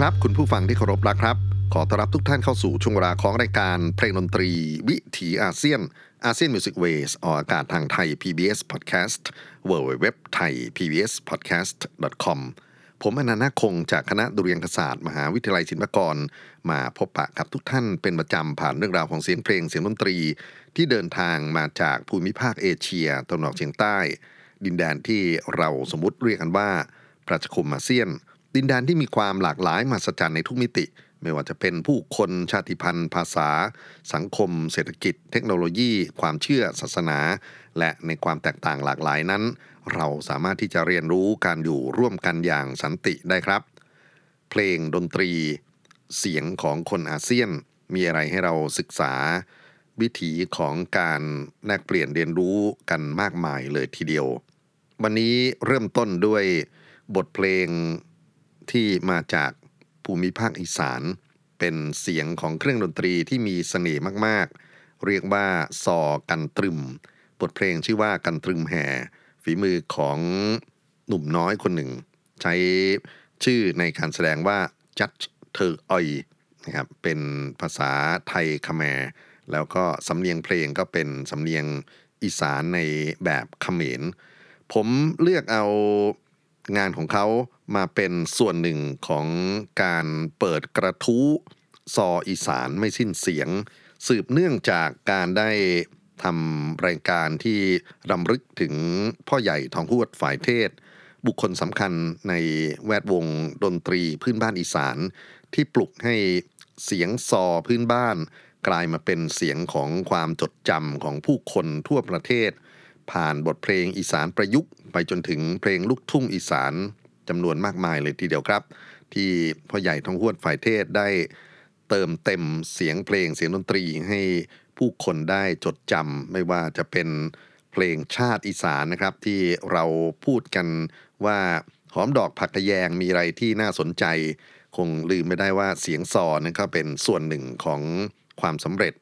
ครับ คุณผู้ฟังที่เคารพรักครับ ขอต้อนรับทุกท่านเข้าสู่ช่วงเวลาของรายการเพลงดนตรี วิถีอาเซียนอาเซียนมิวสิกเวสออกอากาศทางไทย PBS Podcast w w w t h a i PBS Podcast com ผมอนันต์คงจากคณะดุเรียางศาสตร์ มหาวิทยาลัยศิลปากร มาพบปะกับทุกท่านเป็นประจำผ่านเรื่องราวของเสียงเพลงเสียงดนตรี ที่เดินทางมาจากภูมิภาคเอเชียตะวันออกเฉียงใต้ ดินแดนที่เราสมมติเรียกกันว่าประชาคมอาเซียน ดินแดนที่มีความหลากหลายมหัศจรรย์ในทุกมิติ ไม่ว่าจะเป็นผู้คนชาติพันธุ์ ภาษา สังคม เศรษฐกิจ เทคโนโลยี ความเชื่อศาสนา และในความแตกต่างหลากหลายนั้น เราสามารถที่จะเรียนรู้การอยู่ร่วมกันอย่างสันติได้ครับ เพลงดนตรี เสียงของคนอาเซียน มีอะไรให้เราศึกษา วิถีของการแลกเปลี่ยนเรียนรู้กันมากมายเลยทีเดียว วันนี้เริ่มต้นด้วยบทเพลง ที่มาจากภูมิภาคอีสาน เป็นเสียงของเครื่องดนตรีที่มีเสน่ห์มากๆ เรียกว่าซอกันตรึม บทเพลงชื่อว่ากันตรึมแห่ ฝีมือของหนุ่มน้อยคนหนึ่ง ใช้ชื่อในการแสดงว่าจัดเธอออยนะครับเป็นภาษาไทยคแมรแล้วก็สำเนียงเพลงก็เป็นสำเนียงอีสานในแบบเขมร ผมเลือกเอางานของเขา มาเป็นส่วนหนึ่งของการเปิดกระทู้ซออีสานไม่สิ้นเสียง สืบเนื่องจากการได้ทำรายการที่รำลึกถึงพ่อใหญ่ทองพูดฝ่ายเทศ บุคคลสำคัญในแวดวงดนตรีพื้นบ้านอีสาน ที่ปลุกให้เสียงซอพื้นบ้าน กลายมาเป็นเสียงของความจดจำของผู้คนทั่วประเทศ ผ่านบทเพลงอีสานประยุกต์ ไปจนถึงเพลงลูกทุ่งอีสาน จำนวนมากมายเลยทีเดียวครับ ที่พ่อใหญ่ทองหวดฝ่ายเทศได้เติมเต็มเสียงเพลงเสียงดนตรีให้ผู้คนได้จดจำไม่ว่าจะเป็นเพลงชาติอีสานนะครับ ที่เราพูดกันว่าหอมดอกผักกระแยงมีอะไรที่น่าสนใจ คงลืมไม่ได้ว่าเสียงซอนั่นก็เป็นส่วนหนึ่งของความสำเร็จ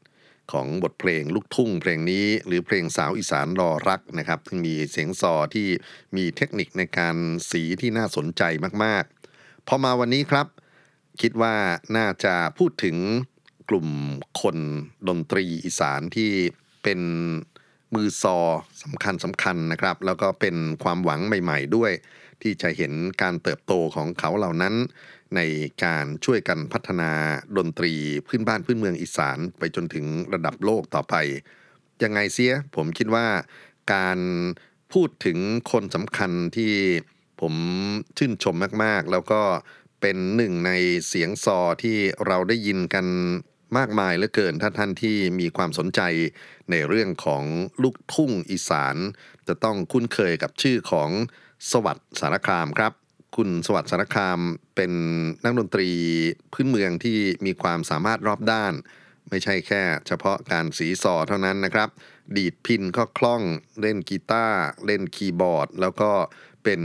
ของบทเพลงลูกทุ่งเพลงนี้ หรือเพลงสาวอีสานรอรักนะครับที่มีเสียงซอที่มีเทคนิคในการสีที่น่าสนใจมากๆ พอมาวันนี้ครับ คิดว่าน่าจะพูดถึงกลุ่มคนดนตรีอีสานที่เป็นมือซอสำคัญสำคัญนะครับ แล้วก็เป็นความหวังใหม่ ๆ ด้วย ที่จะเห็นการเติบโตของเขาเหล่านั้น ในการช่วยกันพัฒนาดนตรีพื้นบ้านพื้นเมืองอีสานไปจนถึงระดับโลกต่อไป ยังไงเสียผมคิดว่าการพูดถึงคนสำคัญที่ผมชื่นชมมาก ๆ แล้วก็เป็นหนึ่งในเสียงซอที่เราได้ยินกันมากมายเหลือเกินถ้าท่านที่มีความสนใจในเรื่องของลูกทุ่งอีสาน จะต้องคุ้นเคยกับชื่อของสวัสดิ์สารคามครับ คุณสวัสดิ์สารคามเป็นนักดนตรีพื้นเมืองที่มีความสามารถรอบด้าน ไม่ใช่แค่เฉพาะการสีซอเท่านั้นนะครับ ดีดพินก็คล่องเล่นกีตาร์เล่นคีย์บอร์ด แล้วก็เป็น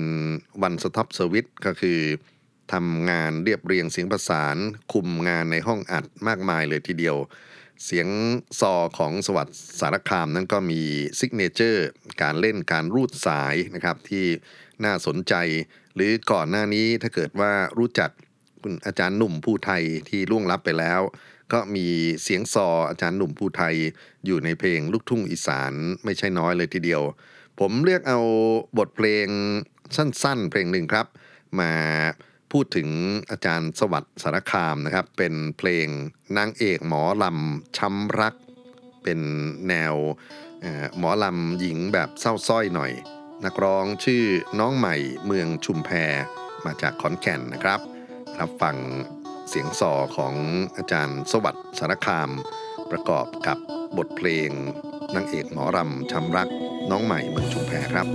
one stop service ก็คือทำงานเรียบเรียงเสียงประสาน คุมงานในห้องอัดมากมายเลยทีเดียว เสียงซอของสวัสดิ์สารคามนั้นก็มี signature การเล่นการรูดสายนะครับที่น่าสนใจ หรือก่อนหน้านี้ถ้าเกิดว่ารู้จักคุณอาจารย์หนุ่มผู้ไทยที่ล่วงลับไปแล้ว ก็มีเสียงซออาจารย์หนุ่มผู้ไทยอยู่ในเพลงลูกทุ่งอีสานไม่ใช่น้อยเลยทีเดียว ผมเลือกเอาบทเพลงสั้นๆ เพลงหนึ่งครับ มาพูดถึงอาจารย์สวัสดิ์สารคามนะครับ เป็นเพลงนางเอกหมอลำช้ำรัก เป็นแนวหมอลำหญิงแบบเศร้าสร้อยหน่อย นักร้องชื่อน้องใหม่เมืองชุมแพมาจากขอนแก่นนะครับ รับฟังเสียงสอของอาจารย์สวัสดิ์สารคาม ประกอบกับบทเพลงนางเอกหมอรำชำรักน้องใหม่เมืองชุมแพครับ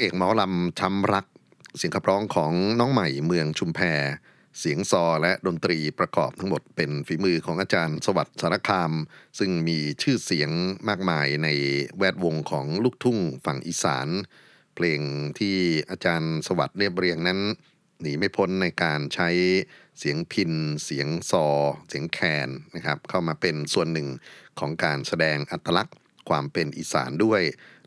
เอกหมอลำช้ำรัก เสียงขับร้องของน้องใหม่เมืองชุมแพเสียงซอและดนตรีประกอบทั้งหมดเป็นฝีมือของอาจารย์สวัสดิ์สารคาม ซึ่งมีชื่อเสียงมากมายในแวดวงของลูกทุ่งฝั่งอีสาน เพลงที่อาจารย์สวัสดิ์เรียบเรียงนั้นหนีไม่พ้นในการใช้เสียงพิน เสียงซอ เสียงแคนนะครับเข้ามาเป็นส่วนหนึ่งของการแสดงอัตลักษณ์ความเป็นอีสานด้วย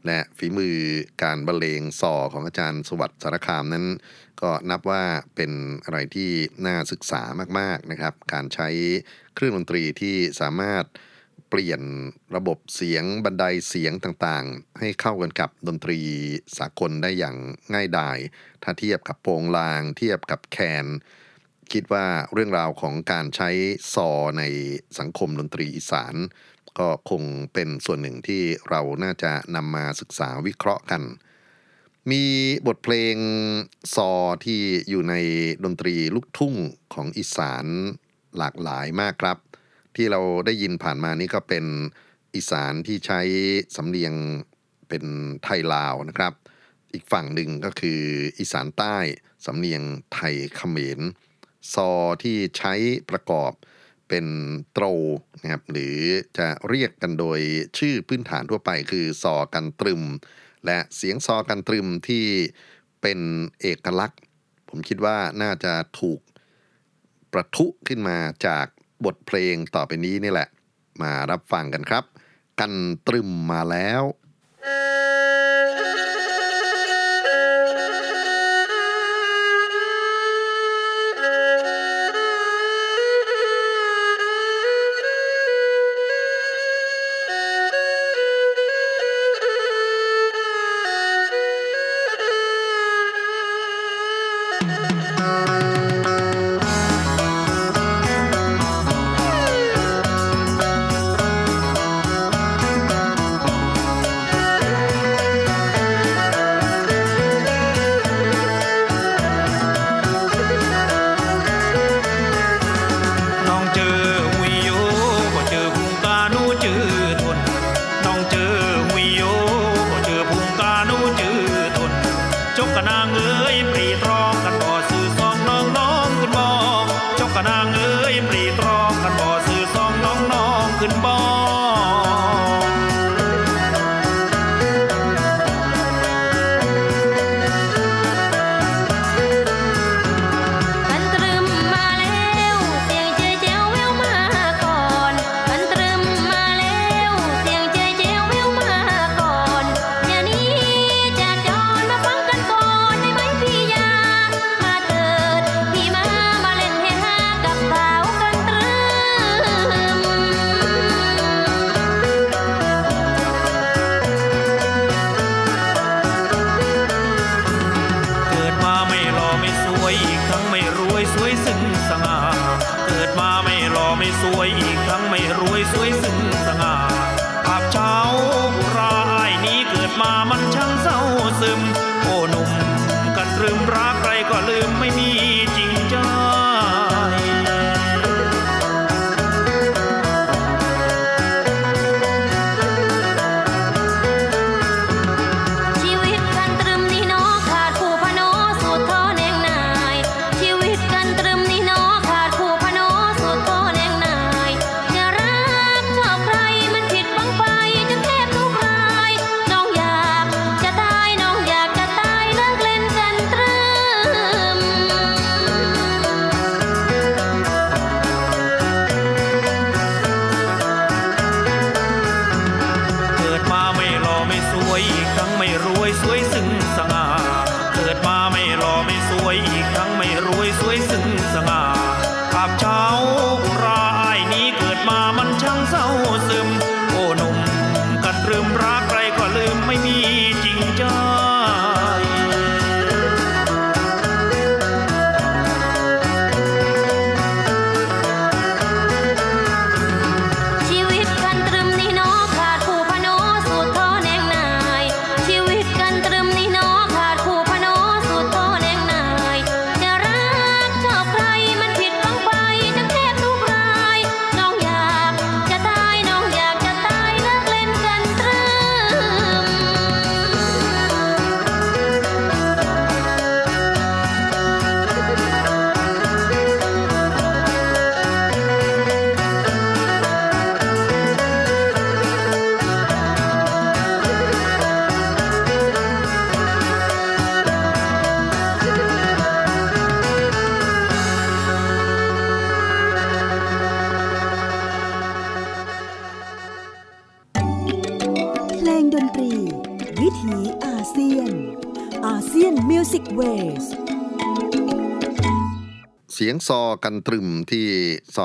และฝีมือการบรรเลงซอของอาจารย์สวัสดิ์สารคามนั้น ก็นับว่าเป็นอะไรที่น่าศึกษามากๆนะครับ การใช้เครื่องดนตรีที่สามารถเปลี่ยนระบบเสียงบันไดเสียงต่างๆ ให้เข้ากันกับดนตรีสากลได้อย่างง่ายดาย ถ้าเทียบกับโปงลาง เทียบกับแคน คิดว่าเรื่องราวของการใช้ซอในสังคมดนตรีอีสาน ก็คงเป็นส่วนหนึ่งที่เราน่าจะนำมาศึกษาวิเคราะห์กัน มีบทเพลงซอที่อยู่ในดนตรีลูกทุ่งของอีสานหลากหลายมากครับ ที่เราได้ยินผ่านมานี้ก็เป็นอีสานที่ใช้สำเนียงเป็นไทยลาวนะครับ อีกฝั่งหนึ่งก็คืออีสานใต้สำเนียงไทยเขมร ซอที่ใช้ประกอบ เป็นโตรนะครับหรือจะเรียกกันโดยชื่อพื้นฐานทั่วไปคือซอกันตรึม และเสียงซอกันตรึมที่เป็นเอกลักษณ์ ผมคิดว่าน่าจะถูกประทุขึ้นมาจากบทเพลงต่อไปนี้นี่แหละ มารับฟังกันครับ กันตรึมมาแล้วน้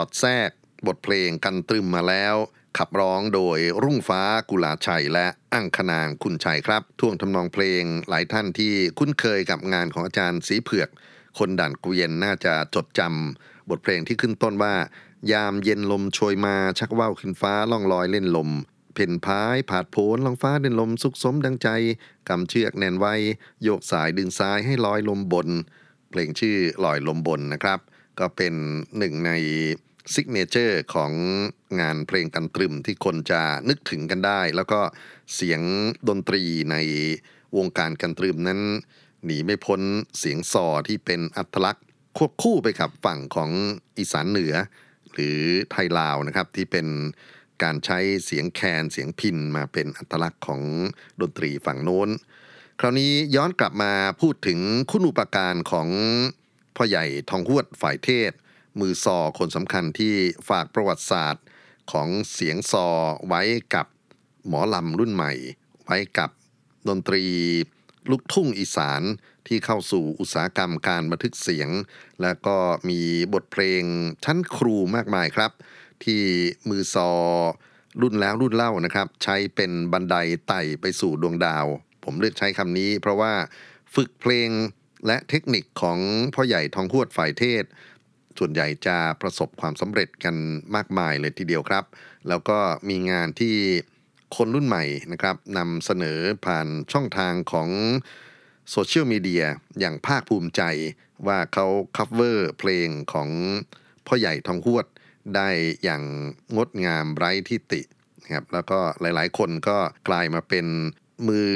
อดแทรก บทเพลงกันตรึมมาแล้ว ขับร้องโดยรุ่งฟ้ากุลาชัยและอั้งคนางคุณชัยครับ ท่วงทำนองเพลงหลายท่านที่คุ้นเคยกับงานของอาจารย์สีเผือก คนด่านกวียนน่าจะจดจำบทเพลงที่ขึ้นต้นว่า ยามเย็นลมโชยมาชักว่าวขึ้นฟ้าล่องลอยเล่นลมเพ่นพายผาดโผนลองฟ้าเดินลมสุขสมดังใจกำเชือกแน่นไว้ โยกสายดึงซ้ายให้ลอยลมบน เพลงชื่อลอยลมบนนะครับ ก็เป็นหนึ่งใน signature ของงานเพลงกันตรึมที่คนจะนึกถึงกันได้ แล้วก็เสียงดนตรีในวงการกันตรึมนั้น หนีไม่พ้นเสียงซอที่เป็นอัตลักษณ์ควบคู่ไปกับฝั่งของอีสานเหนือ หรือไทยลาวนะครับที่เป็นการใช้เสียงแคนเสียงพิณมาเป็นอัตลักษณ์ของดนตรีฝั่งโน้น คราวนี้ย้อนกลับมาพูดถึงคุณอุปการของ พ่อใหญ่ทองหวดฝ่ายเทศ มือซอคนสำคัญที่ฝากประวัติศาสตร์ของเสียงซอไว้กับหมอลำรุ่นใหม่ ไว้กับดนตรีลูกทุ่งอีสานที่เข้าสู่อุตสาหกรรมการบันทึกเสียง และก็มีบทเพลงชั้นครูมากมายครับ ที่มือซอรุ่นแล้วรุ่นเล่านะครับ ใช้เป็นบันไดไต่ไปสู่ดวงดาว ผมเลือกใช้คำนี้เพราะว่าฝึกเพลง และเทคนิคของพ่อใหญ่ทองหวดฝ่ายเทศ ส่วนใหญ่จะประสบความสำเร็จกันมากมายเลยทีเดียวครับ แล้วก็มีงานที่คนรุ่นใหม่นะครับนำเสนอผ่านช่องทางของโซเชียลมีเดียอย่างภาคภูมิใจว่าเขาcover เพลงของพ่อใหญ่ทองหวดได้อย่างงดงามไร้ที่ตินะครับแล้วก็หลายๆ คนก็กลายมาเป็นมือ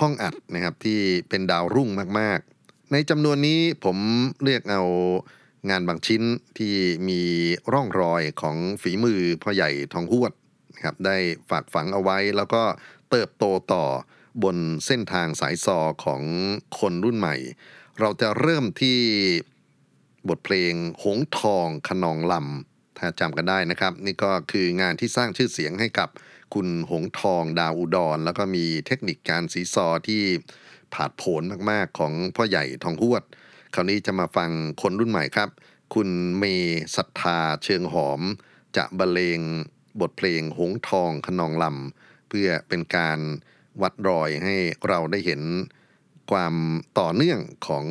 ห้องอัดนะครับที่เป็นดาวรุ่งมากๆ ในจำนวนนี้ผมเลือกเอางานบางชิ้นที่มีร่องรอยของฝีมือพ่อใหญ่ทองหวดนะครับได้ฝากฝังเอาไว้แล้วก็เติบโตต่อบนเส้นทางสายซอของคนรุ่นใหม่ เราจะเริ่มที่บทเพลงหงทองขนองลำถ้าจำกันได้นะครับ นี่ก็คืองานที่สร้างชื่อเสียงให้กับคุณหงทองดาวอุดร แล้วก็มีเทคนิคการสีซอที่ ผาดโผนมากๆ ของพ่อใหญ่ทองหวด คราวนี้จะมาฟังคนรุ่นใหม่ครับ คุณเมศรัทธาเชิงหอม จะบรรเลงบทเพลงหงทองขนองลำ เพื่อเป็นการวัดรอยให้เราได้เห็นความต่อเนื่องของ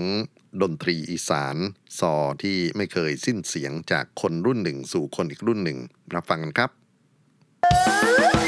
ดนตรีอีสานซอที่ไม่เคยสิ้นเสียงจากคนรุ่นหนึ่งสู่คนอีกรุ่นหนึ่งรับฟังกันครับ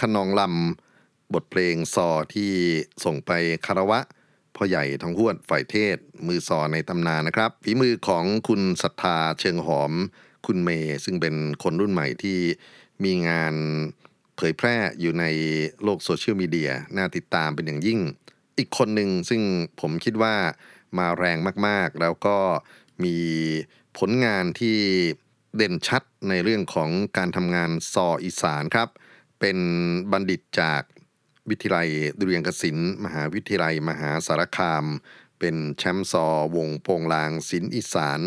ขนองลำ บทเพลงซอที่ส่งไปคารวะพ่อใหญ่ทองหวดฝ่ายเทศ มือซอในตำนานนะครับฝีมือของคุณศรัทธาเชิงหอม คุณเมย์ซึ่งเป็นคนรุ่นใหม่ที่มีงานเผยแพร่อยู่ในโลกโซเชียลมีเดียน่าติดตามเป็นอย่างยิ่ง อีกคนหนึ่งซึ่งผมคิดว่ามาแรงมากๆ แล้วก็มีผลงานที่เด่นชัดในเรื่องของการทำงานซออีสานครับ เป็นบัณฑิตจากวิทยาลัยดุเรียางกศิลป์มหาวิทยาลัยมหาสารคาม เป็นแชมป์ซอวงโปงลางศิลป์อีสาน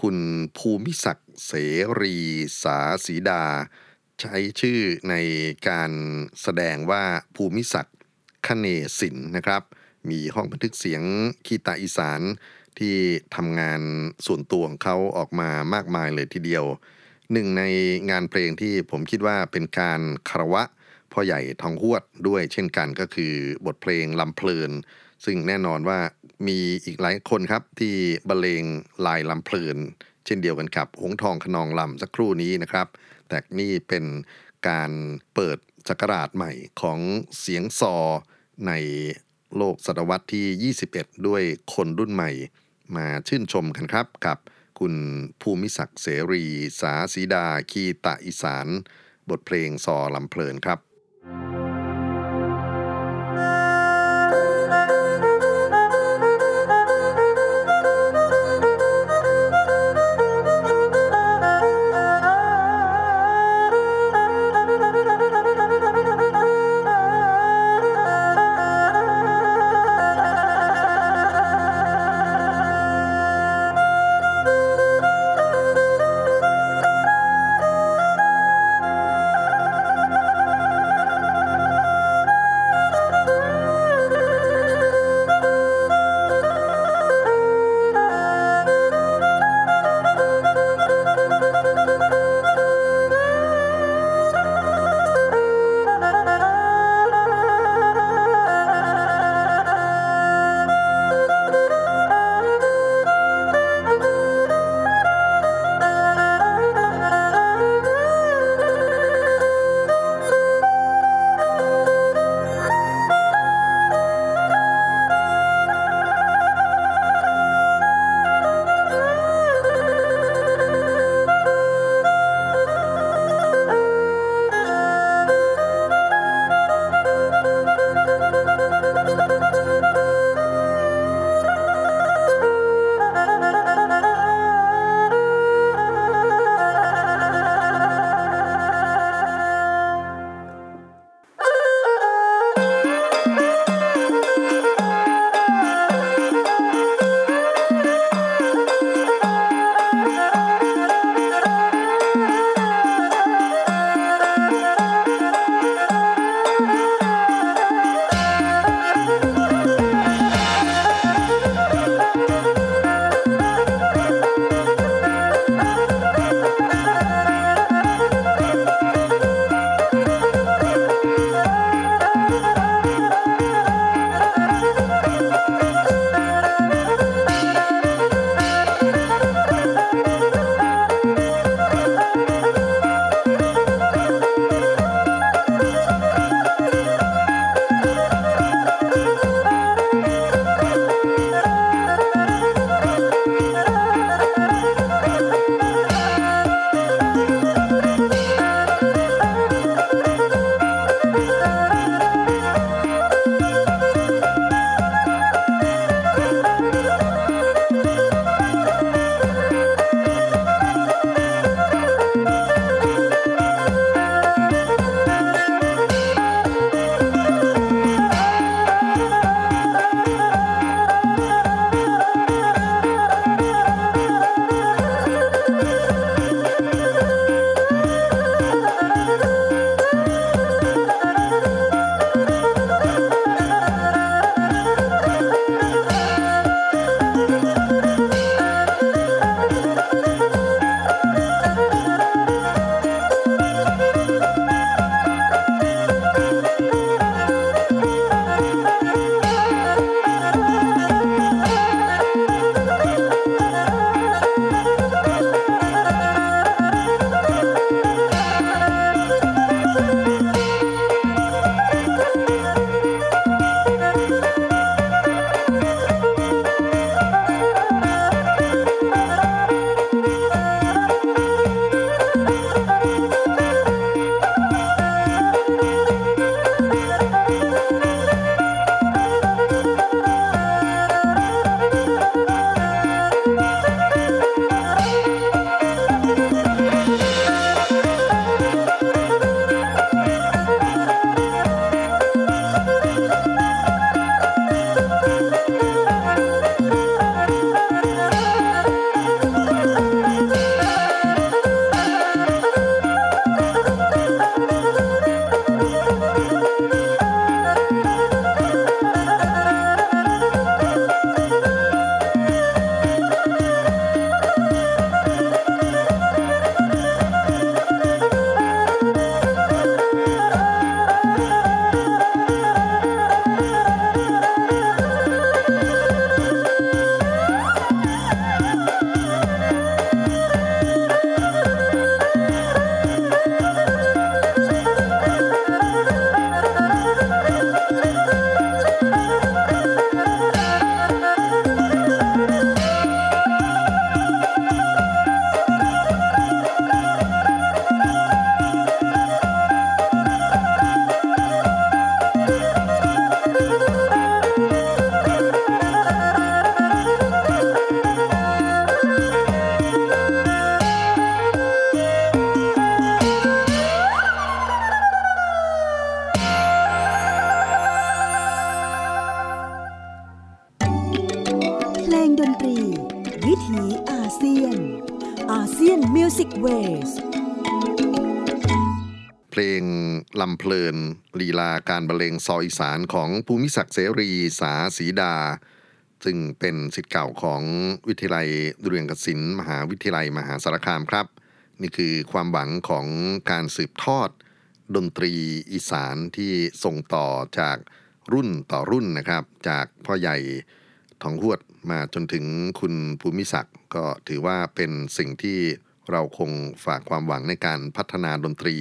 คุณภูมิศักดิ์เสรีสาสีดา ใช้ชื่อในการแสดงว่าภูมิศักดิ์คเนศิลป์นะครับ มีห้องบันทึกเสียงคีตาอีสานที่ทำงานส่วนตัวของเขาออกมามากมายเลยทีเดียว หนึ่งในงานเพลงที่ผมคิดว่าเป็นการคารวะพ่อใหญ่ทองหวดด้วยเช่นกันก็คือบทเพลงลำเพลิน ซึ่งแน่นอนว่ามีอีกหลายคนครับที่บรรเลงลายลำเพลิน เช่นเดียวกันกับหงทองขนองลำสักครู่นี้นะครับ แต่นี่เป็นการเปิดสักราชใหม่ของเสียงซอในโลกศตวรรษที่ 21 ด้วยคนรุ่นใหม่ มาชื่นชมกันครับกับ คุณภูมิศักดิ์เสรี สาสีดา คีตะอีสาน บทเพลงซอลำเพลินครับ ซอยอีสานของภูมิศักดิ์เสรีสาสีดา ซึ่งเป็นสิทธิ์เก่าของวิทยาลัยเรียางกศิลป์มหาวิทยาลัยมหาสารคามครับ นี่คือความหวังของการสืบทอด ดนตรีอีสานที่ส่งต่อจากรุ่นต่อรุ่นนะครับ จากพ่อใหญ่ทองหวดมาจนถึงคุณภูมิศักดิ์ก็ถือว่าเป็นสิ่งที่เราคงฝากความหวังในการพัฒนาดนตรี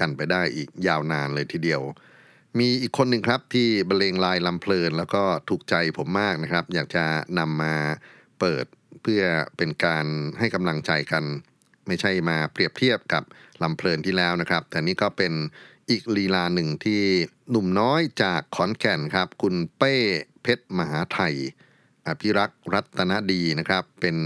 กันไปได้อีกยาวนานเลยทีเดียว มีอีกคนหนึ่งครับที่บรรเลงลายลำเพลิน แล้วก็ถูกใจผมมากนะครับ อยากจะนำมาเปิดเพื่อเป็นการให้กำลังใจกัน ไม่ใช่มาเปรียบเทียบกับลำเพลินที่แล้วนะครับ แต่นี่ก็เป็นอีกลีลาหนึ่งที่หนุ่มน้อยจากขอนแก่นครับ คุณเป้เพชรมหาไทย อภิรักษ์รัตนดีนะครับ เป็น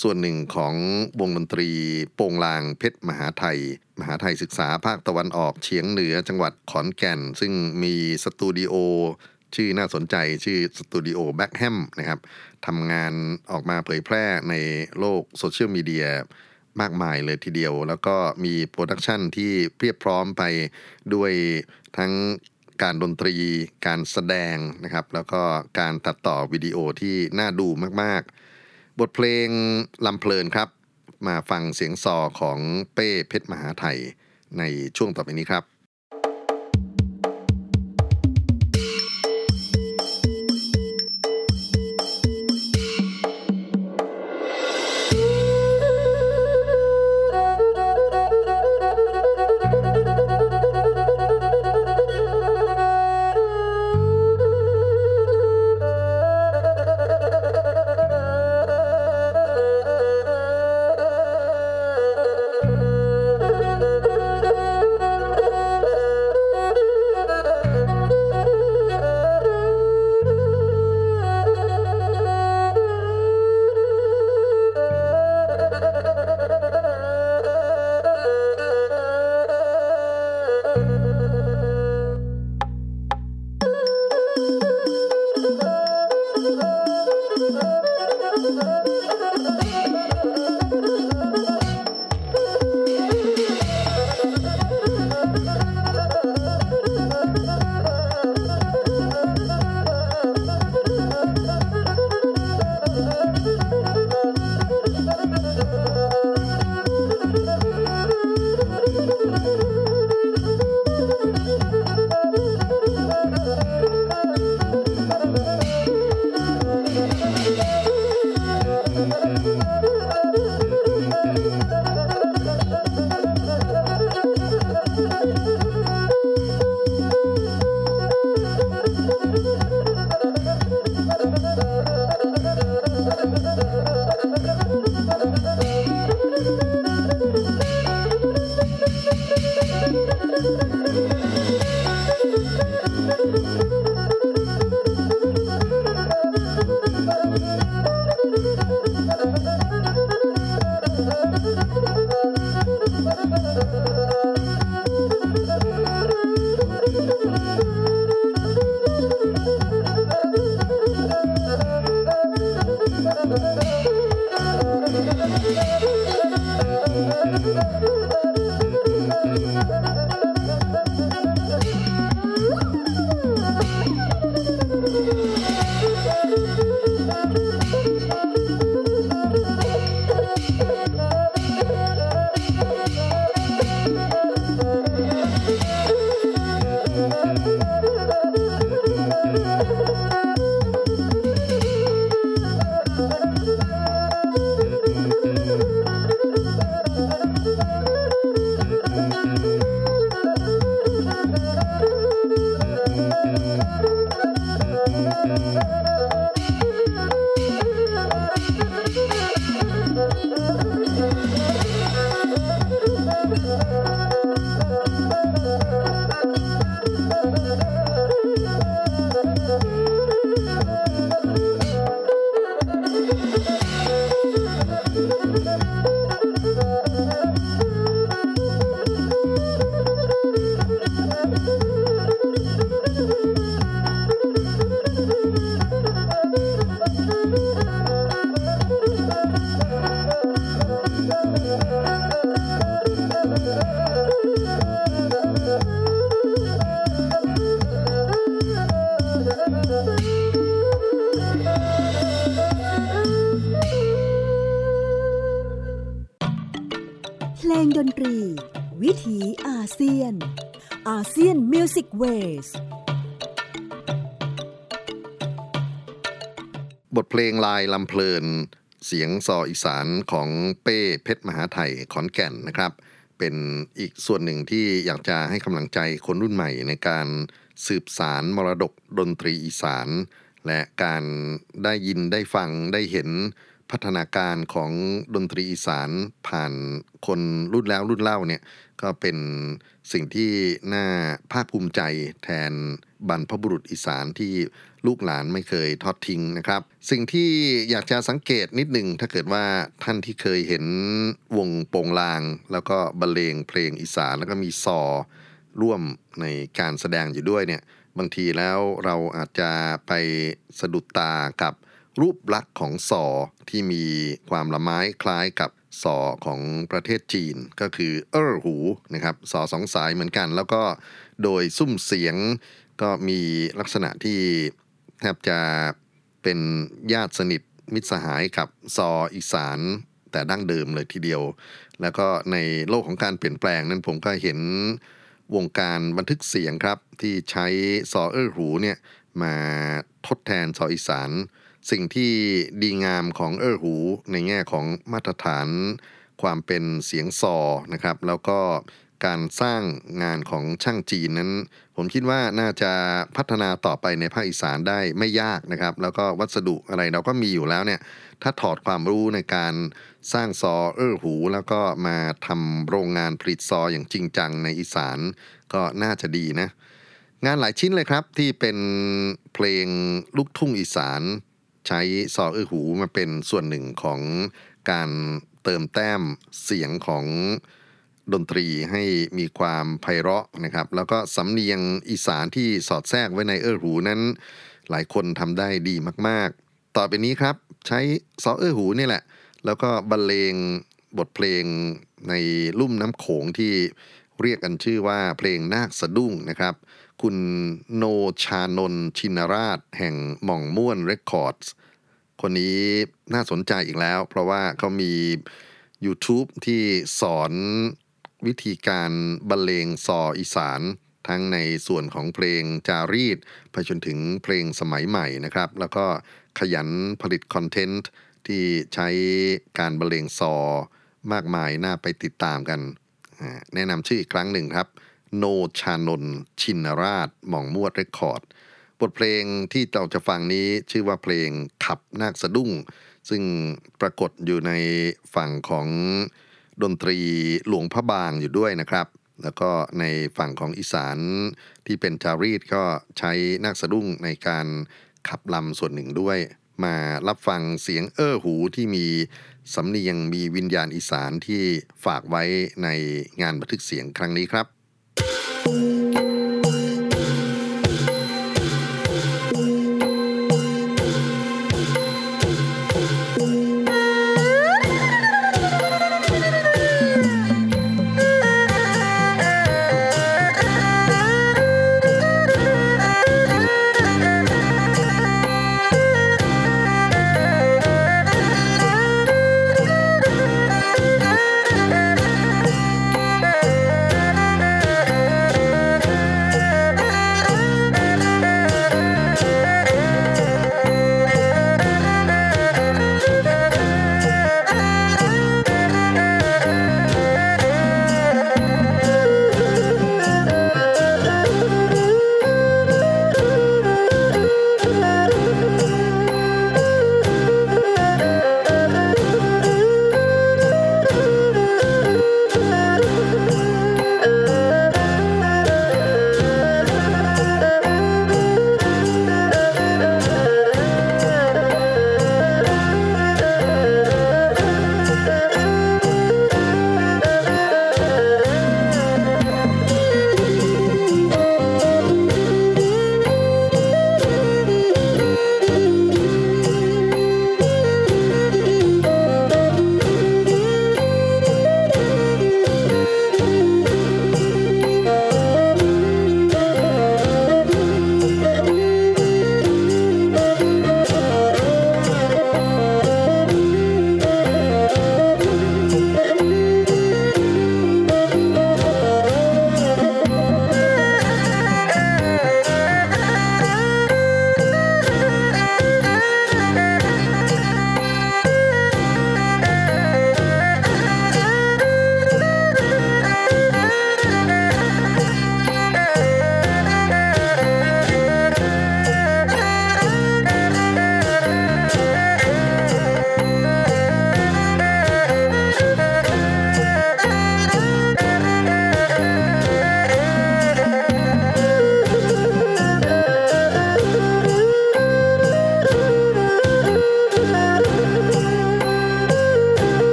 ส่วนหนึ่งของวงดนตรีโปงลางเพชรมหาไถ่ มหาไถ่ศึกษาภาคตะวันออกเฉียงเหนือจังหวัดขอนแก่น ซึ่งมีสตูดิโอชื่อน่าสนใจชื่อสตูดิโอแบ็คแฮมนะครับทำงานออกมาเผยแพร่ในโลกโซเชียลมีเดียมากมายเลยทีเดียว แล้วก็มี production ที่เพียบพร้อมไปด้วยทั้งการดนตรีการแสดงนะครับ แล้วก็การตัดต่อวิดีโอที่น่าดูมากๆ บทเพลงลำเพลินครับ มาฟังเสียงซอของเป้เพชรมหาไทยในช่วงต่อไปนี้ครับ ลงลายลำเพลิน เสียงซออีสานของเป้เพชรมหาไทยขอนแก่นนะครับ เป็นอีกส่วนหนึ่งที่อยากจะให้กำลังใจคนรุ่นใหม่ในการสืบสารมรดกดนตรีอีสาน และการได้ยินได้ฟังได้เห็นพัฒนาการของดนตรีอีสานผ่านคนรุ่นแล้วรุ่นเล่าเนี่ยก็เป็นสิ่งที่น่าภาคภูมิใจแทน บรรพบุรุษอีสานที่ลูกหลานไม่เคยทอดทิ้งนะครับ สิ่งที่อยากจะสังเกตนิดหนึ่งถ้าเกิดว่าท่านที่เคยเห็นวงโปงลาง แล้วก็บรรเลงเพลงอีสานแล้วก็มีซอร่วมในการแสดงอยู่ด้วยเนี่ยบางทีแล้วเราอาจจะไปสะดุดตากับรูปลักษณ์ของสอที่มีความละไม้คล้ายกับสอของประเทศจีนก็คือเออหูนะครับสอสองสายเหมือนกัน แล้วก็โดยซุ้มเสียง ก็มีลักษณะที่แทบจะเป็นญาติสนิทมิตรสหายกับซออีสานแต่ดั้งเดิมเลยทีเดียว แล้วก็ในโลกของการเปลี่ยนแปลงนั้นผมก็เห็นวงการบันทึกเสียงครับ ที่ใช้ซอเออร์หูเนี่ยมาทดแทนซออีสาน สิ่งที่ดีงามของเออร์หู ในแง่ของมาตรฐานความเป็นเสียงซอนะครับ แล้วก็การสร้างงานของช่างจีนนั้น ผมคิดว่าน่าจะพัฒนาต่อไปในภาคอีสานได้ไม่ยากนะครับ แล้วก็วัสดุอะไรเราก็มีอยู่แล้วเนี่ย ถ้าถอดความรู้ในการสร้างซอเออหู แล้วก็มาทำโรงงานผลิตซออย่างจริงจังในอีสานก็น่าจะดีนะ งานหลายชิ้นเลยครับที่เป็นเพลงลูกทุ่งอีสาน ใช้ซอเออหูมาเป็นส่วนหนึ่งของการเติมแต้มเสียงของ ดนตรีให้มีความไพเราะนะครับ แล้วก็สำเนียงอีสานที่สอดแทรกไว้ในเออร์หูนั้น หลายคนทำได้ดีมากๆ ต่อไปนี้ครับ ใช้ซอเออร์หูนี่แหละ แล้วก็บรรเลงบทเพลงในลุ่มน้ำโขงที่เรียกกันชื่อว่าเพลงนาคสะดุ้งนะครับ คุณโนชานนชินราช แห่งหม่องม่วนเรคคอร์ดคนนี้น่าสนใจอีกแล้ว เพราะว่าเขามี YouTube ที่สอน วิธีการบรรเลงซออีสาน ทั้งในส่วนของเพลงจารีตไปจนถึงเพลงสมัยใหม่นะครับ แล้วก็ขยันผลิตคอนเทนต์ที่ใช้การบรรเลงซอมากมายน่าไปติดตามกัน แนะนำชื่ออีกครั้งหนึ่งครับ โนชานนท์ชินราชหม่องมวดเรคคอร์ด บทเพลงที่เราจะฟังนี้ชื่อว่าเพลงขับนาคสะดุ้ง ซึ่งปรากฏอยู่ในฝั่งของ ดนตรีหลวงพระบางอยู่ด้วยนะครับ แล้วก็ในฝั่งของอีสานที่เป็นจารีตก็ใช้นักสะดุ้งในการขับลำส่วนหนึ่งด้วย มารับฟังเสียงเอ้อหูที่มีสำเนียงมีวิญญาณอีสานที่ฝากไว้ในงานบันทึกเสียงครั้งนี้ครับเ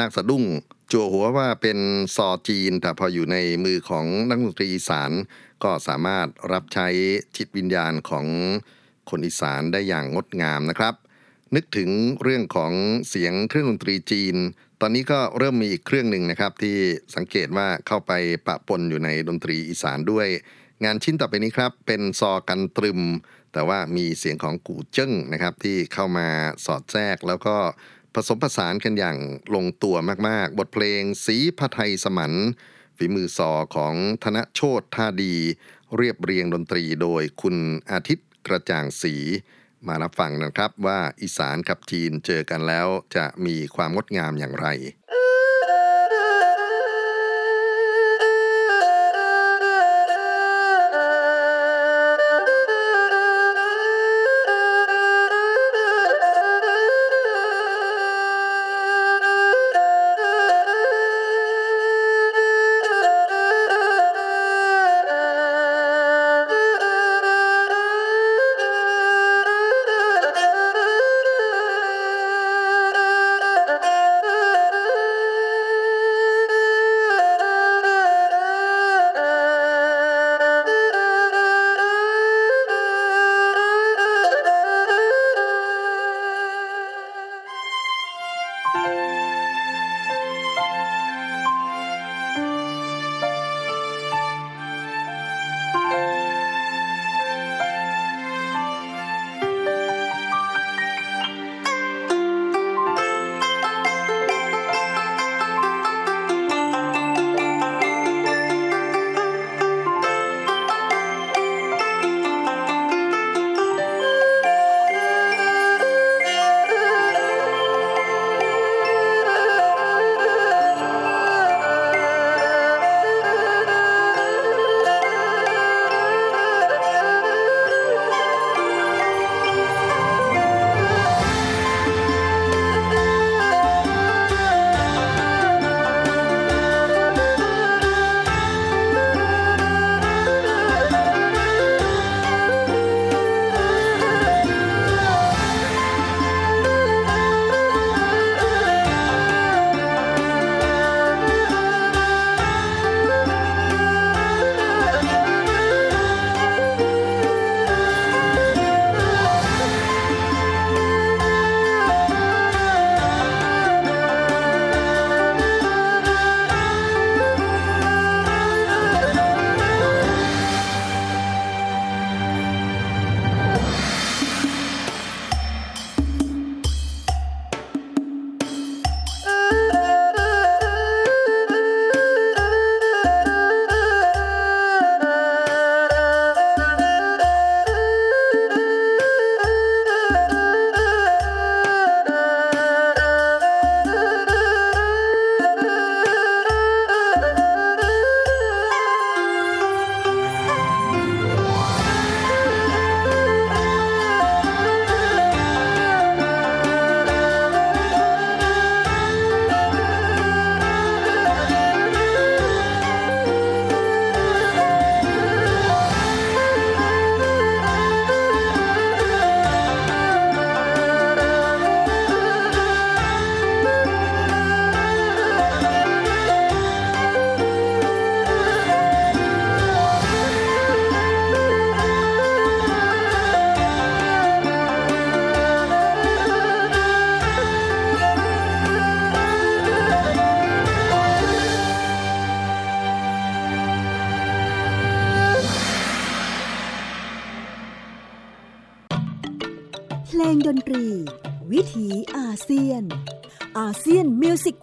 นาคสะดุ้ง จั่วหัวว่าเป็นซอจีน แต่พออยู่ในมือของนักดนตรีอีสานก็สามารถรับใช้จิตวิญญาณของคนอีสานได้อย่างงดงามนะครับ นึกถึงเรื่องของเสียงเครื่องดนตรีจีน ตอนนี้ก็เริ่มมีอีกเครื่องหนึ่งนะครับที่สังเกตว่าเข้าไปปะปนอยู่ในดนตรีอีสานด้วย งานชิ้นต่อไปนี้ครับเป็นซอกันตรึม แต่ว่ามีเสียงของกูเจิ้งนะครับที่เข้ามาสอดแทรกแล้วก็ ผสมผสานกันอย่างลงตัวมากๆ บทเพลงสีพระไทยสมันฝีมือซอของธนโชตท่าดี เรียบเรียงดนตรีโดยคุณอาทิตย์กระจ่างสีมารับฟังนะครับว่าอีสานกับจีนเจอกันแล้วจะมีความงดงามอย่างไร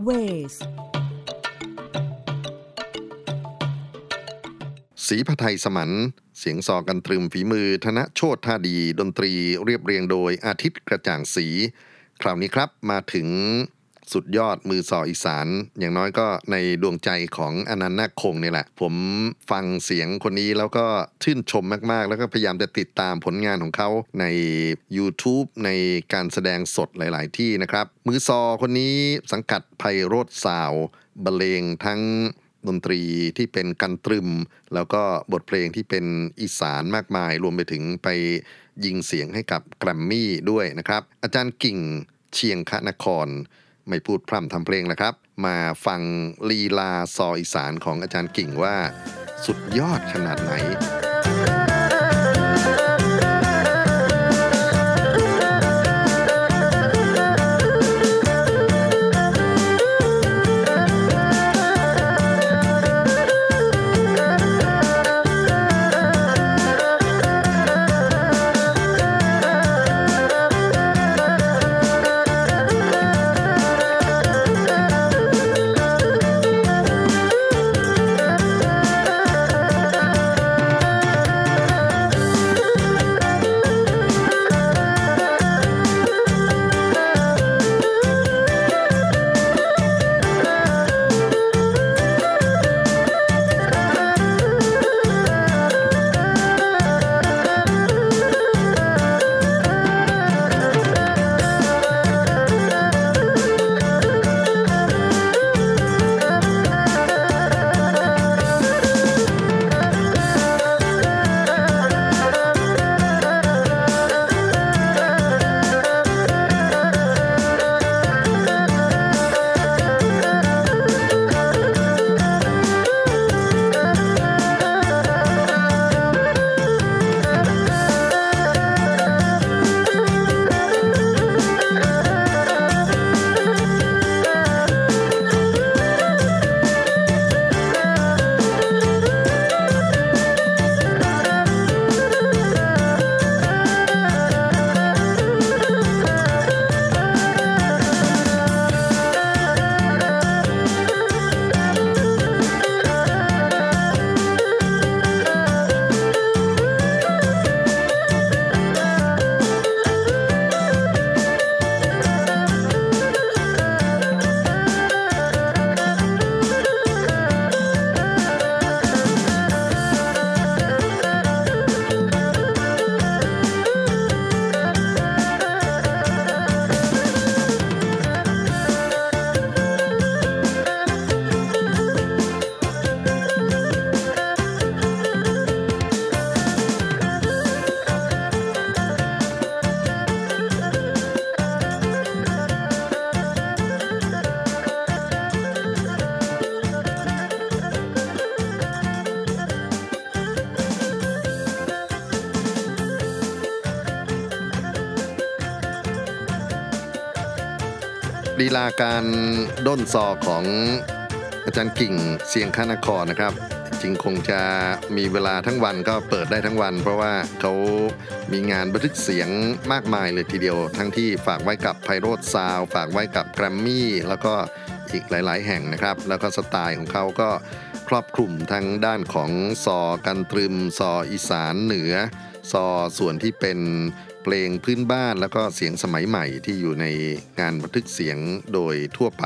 Airways สีพไทยสมันเสียงซอกันตรึมฝีมือธนโชตท่าดี ดนตรีเรียบเรียงโดยอาทิตย์กระจ่างสี คราวนี้ครับมาถึง สุดยอดมือซออีสาน อย่างน้อยก็ในดวงใจของอนันต์นาคคงนี่แหละ ผมฟังเสียงคนนี้แล้วก็ชื่นชมมาก ๆ แล้วก็พยายามจะติดตามผลงานของเขาใน YouTube ในการแสดงสดหลาย ๆ ที่นะครับ มือซอคนนี้สังกัดไพโรธซาวบรรเลงทั้งดนตรีที่เป็นกันตรึม แล้วก็บทเพลงที่เป็นอีสานมากมาย รวมไปถึงไปยิงเสียงให้กับแกรมมี่ด้วยนะครับ อาจารย์กิ่งเชียงคนคร ไม่พูดพร่ำทำเพลงแล้วครับ มาฟังลีลาซออีสานของอาจารย์กิ่งว่า สุดยอดขนาดไหน การด้นซอของอาจารย์กิ่งเสียงคานครนะครับ จริงคงจะมีเวลาทั้งวันก็เปิดได้ทั้งวัน เพราะว่าเขามีงานบันทึกเสียงมากมายเลยทีเดียว ทั้งที่ฝากไว้กับไพโรดซาวฝากไว้กับแกรมมี่แล้วก็อีกหลาย ๆ แห่งนะครับ แล้วก็สไตล์ของเขาก็ครอบคลุมทั้งด้านของซอกันตรึม ซออีสานเหนือ ซอส่วนที่เป็นเพลงพื้นบ้านแล้วก็เสียงสมัยใหม่ที่อยู่ในงานบันทึกเสียงโดยทั่วไป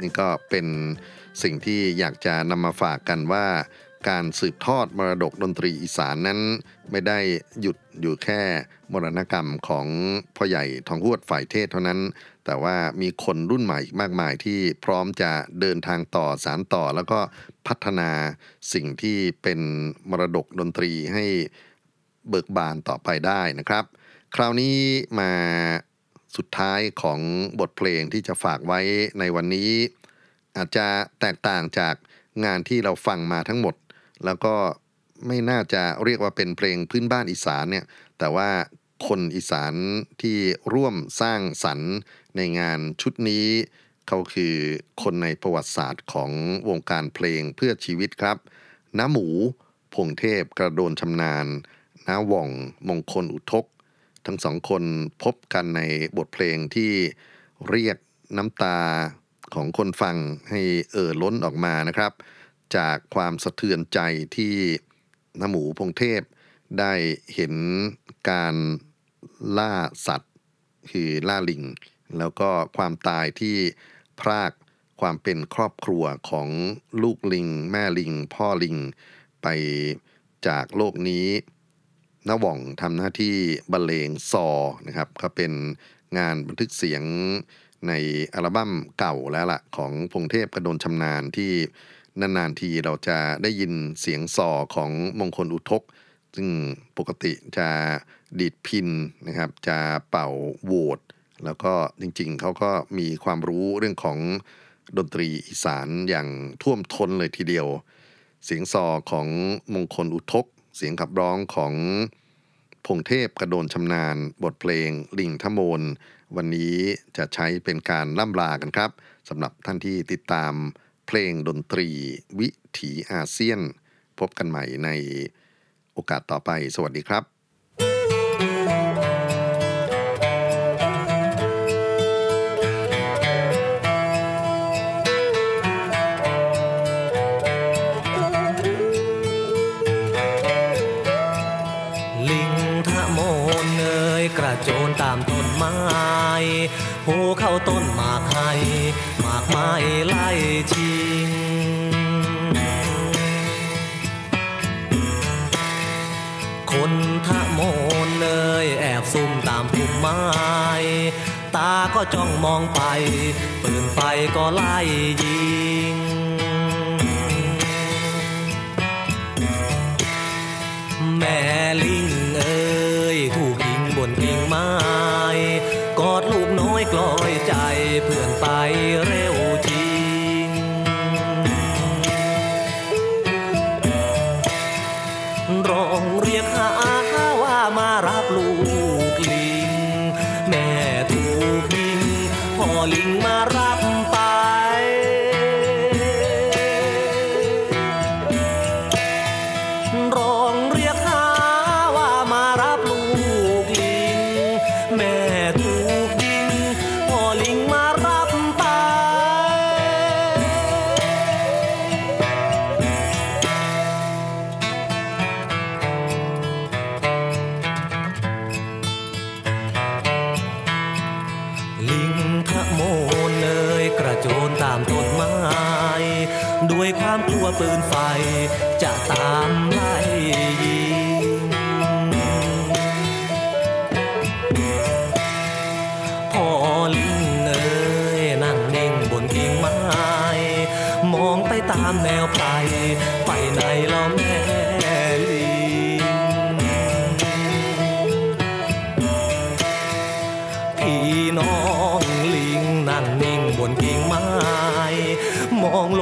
นี่ก็เป็นสิ่งที่อยากจะนำมาฝากกันว่า การสืบทอดมรดกดนตรีอีสานนั้น ไม่ได้หยุดอยู่แค่มรณกรรมของพ่อใหญ่ทองหวดฝ่ายเทศเท่านั้น แต่ว่ามีคนรุ่นใหม่อีกมากมายที่พร้อมจะเดินทางต่อสารต่อ แล้วก็พัฒนาสิ่งที่เป็นมรดกดนตรีให้เบิกบานต่อไปได้นะครับ คราวนี้มาสุดท้ายของบทเพลงที่จะฝากไว้ในวันนี้ อาจจะแตกต่างจากงานที่เราฟังมาทั้งหมด แล้วก็ไม่น่าจะเรียกว่าเป็นเพลงพื้นบ้านอีสานเนี่ยแต่ว่าคนอีสานที่ร่วมสร้างสรรค์ในงานชุดนี้ เขาคือคนในประวัติศาสตร์ของวงการเพลงเพื่อชีวิตครับน้าหมู พงเทพกระโดนชำนาญน้าหว่องมงคลอุทก ทั้งสองคนพบกันในบทเพลงที่เรียกน้ำตาของคนฟังให้เอ่อล้นออกมานะครับ จากความสะเทือนใจที่น้าหมูพงเทพได้เห็นการล่าสัตว์ คือล่าลิง แล้วก็ความตายที่พรากความเป็นครอบครัวของลูกลิง แม่ลิง พ่อลิง ไปจากโลกนี้ น้าว่องทำหน้าที่บรรเลงซอนะครับก็เป็นงานบันทึกเสียงในอัลบั้มเก่าแล้วล่ะของพงเทพกระโดนชำนาญที่นานๆทีเราจะได้ยินเสียงซอของมงคลอุทก ซึ่งปกติจะดีดพินนะครับ จะเป่าโหวดแล้วก็จริงๆ เขาก็มีความรู้เรื่องของดนตรีอีสานอย่างท่วมท้นเลยทีเดียว เสียงซอของมงคลอุทก เสียงขับร้องของพงเทพกระโดนชำนาญ บทเพลงลิงทมนวันนี้จะใช้เป็นการล่ำลากันครับสำหรับท่านที่ติดตามเพลงดนตรี วิถีอาเซียน พบกันใหม่ในโอกาสต่อไป สวัสดีครับ โจนตามต้นไม้หูเข้าต้นหมากไห้หมากไม้ไล่ชิงคนทะโมนเอ่ยแอบซุ่มตามพุ่มไม้ ตาก็จ้องมองไป ปืนไฟก็ไล่ยิง แม่ลิง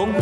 มอ